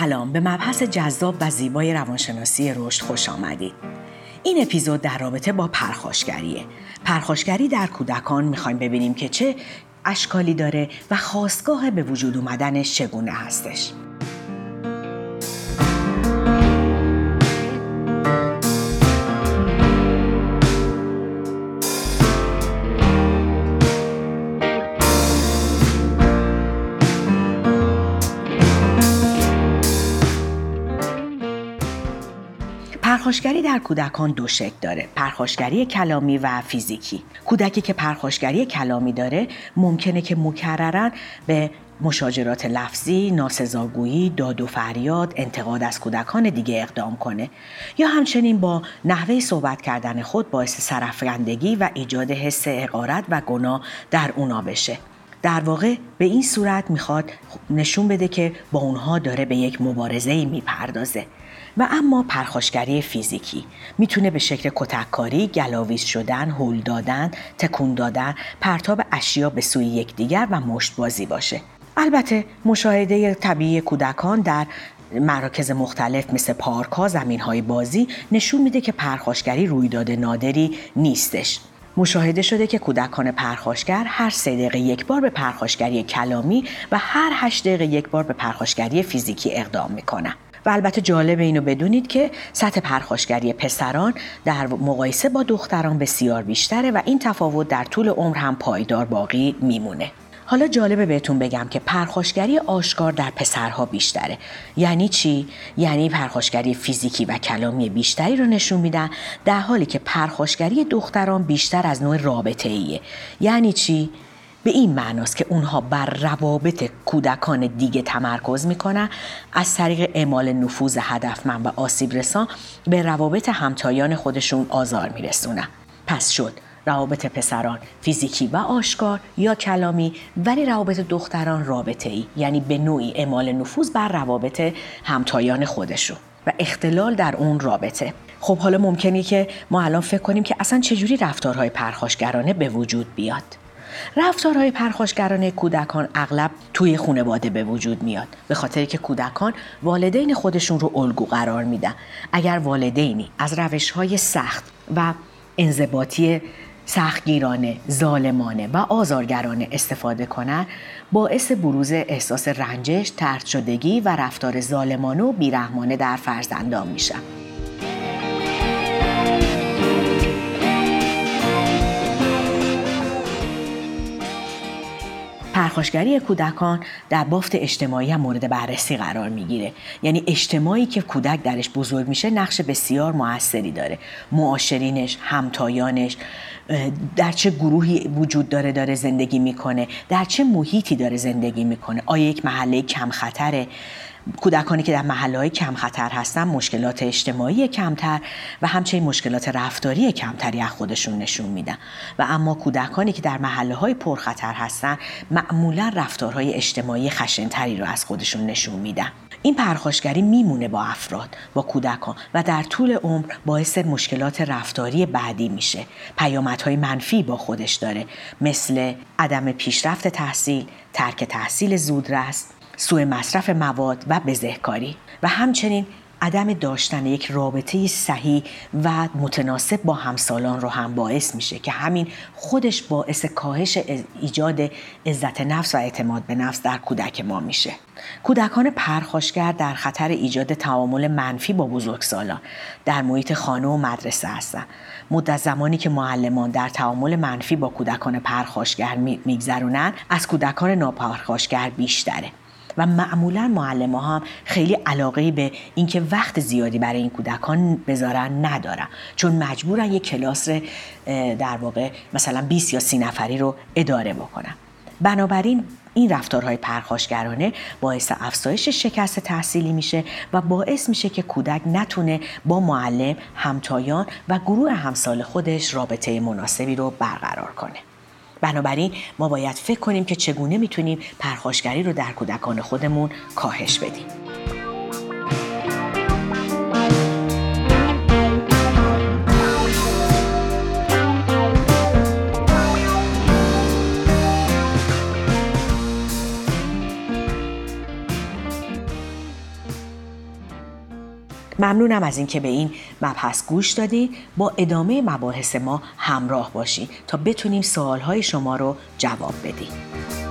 سلام به مبحث جذاب و زیبای روانشناسی رشد خوش آمدید. این اپیزود در رابطه با پرخاشگریه. پرخاشگری در کودکان می‌خوایم ببینیم که چه اشکالی داره و خواستگاه به وجود اومدنش چگونه هستش. پرخاشگری در کودکان دو شکل داره. پرخاشگری کلامی و فیزیکی. کودکی که پرخاشگری کلامی داره ممکنه که مکررن به مشاجرات لفظی، ناسزاگویی، داد و فریاد، انتقاد از کودکان دیگه اقدام کنه. یا همچنین با نحوه صحبت کردن خود باعث سرفکندگی و ایجاد حس اقارت و گناه در اونا بشه. در واقع به این صورت می‌خواد نشون بده که با اونها داره به یک مبارزه می‌پردازه. و اما پرخاشگری فیزیکی می‌تونه به شکل کتککاری، گلاویز شدن، هول دادن، تکون دادن، پرتاب اشیا به سوی یکدیگر و مشتبازی باشه. البته مشاهده طبیعی کودکان در مراکز مختلف مثل پارک ها، زمین های بازی نشون میده که پرخاشگری رویداد نادری نیستش. مشاهده شده که کودکان پرخاشگر هر سه دقیقه یک بار به پرخاشگری کلامی و هر هشت دقیقه یک بار به پرخاشگری فیزیکی اقدام می‌کنن. و البته جالب اینو بدونید که سطح پرخاشگری پسران در مقایسه با دختران بسیار بیشتره و این تفاوت در طول عمر هم پایدار باقی میمونه. حالا جالبه بهتون بگم که پرخاشگری آشکار در پسرها بیشتره. یعنی چی؟ یعنی پرخاشگری فیزیکی و کلامی بیشتری رو نشون میدن در حالی که پرخاشگری دختران بیشتر از نوع رابطه ایه یعنی چی؟ به این معناست که اونها بر روابط کودکان دیگه تمرکز می‌کنن از طریق اعمال نفوذ هدفمند و آسیب رسان به روابط همتایان خودشون آزار میرسونن پس شد روابط پسران فیزیکی و آشکار یا کلامی ولی روابط دختران رابطه ای یعنی به نوعی اعمال نفوذ بر روابط همتایان خودشون. و اختلال در اون رابطه. خب حالا ممکنه که ما الان فکر کنیم که اصلا چجوری رفتارهای پرخاشگرانه به وجود بیاد. رفتارهای پرخاشگرانه کودکان اغلب توی خانواده به وجود میاد به خاطر که کودکان والدین خودشون رو الگو قرار میدن اگر والدینی از روشهای سخت و انضباطی سختگیرانه، ظالمانه و آزارگرانه استفاده کنند باعث بروز احساس رنجش، ترد شدگی و رفتار ظالمانه و بیرحمانه در فرزندان میشن. پرخاشگری کودکان در بافت اجتماعی هم مورد بررسی قرار می‌گیره. یعنی اجتماعی که کودک درش بزرگ میشه نقش بسیار موثری داره. معاشرینش همتایانش در چه گروهی وجود داره داره زندگی می‌کنه در چه محیطی داره زندگی می‌کنه. آیا یک محله کم خطره؟ کودکانی که در محله های کم خطر هستن مشکلات اجتماعی کمتر و همچنین مشکلات رفتاری کمتری از خودشون نشون میدن. و اما کودکانی که در محله های پرخطر هستن معمولا رفتارهای اجتماعی خشنتری رو از خودشون نشون میدن. این پرخاشگری میمونه با افراد با کودکان و در طول عمر باعث مشکلات رفتاری بعدی میشه. پیامدهای منفی با خودش داره مثل عدم پیشرفت تحصیل ترک تحصیل زودرس سوء مصرف مواد و بزهکاری. و همچنین عدم داشتن یک رابطه صحیح و متناسب با همسالان رو هم باعث میشه که همین خودش باعث کاهش ایجاد عزت نفس و اعتماد به نفس در کودک ما میشه. کودکان پرخاشگر در خطر ایجاد تعامل منفی با بزرگسالان در محیط خانه و مدرسه هستند مدت زمانی که معلمان در تعامل منفی با کودکان پرخاشگر میگذرونن از کودکان ناپرخاشگر بیشتره. و معمولا معلم ها هم خیلی علاقه به اینکه وقت زیادی برای این کودکان بذارن ندارن چون مجبورن یک کلاس در واقع مثلا 20 یا 30 نفری رو اداره بکنن بنابراین این رفتارهای پرخاشگرانه باعث افزایش شکست تحصیلی میشه و باعث میشه که کودک نتونه با معلم، همتایان و گروه همسال خودش رابطه مناسبی رو برقرار کنه. بنابراین ما باید فکر کنیم که چگونه می‌تونیم پرخاشگری رو در کودکان خودمون کاهش بدیم. ممنونم از اینکه به این مبحث گوش دادی. با ادامه مباحث ما همراه باشی تا بتونیم سوالهای شما رو جواب بدیم.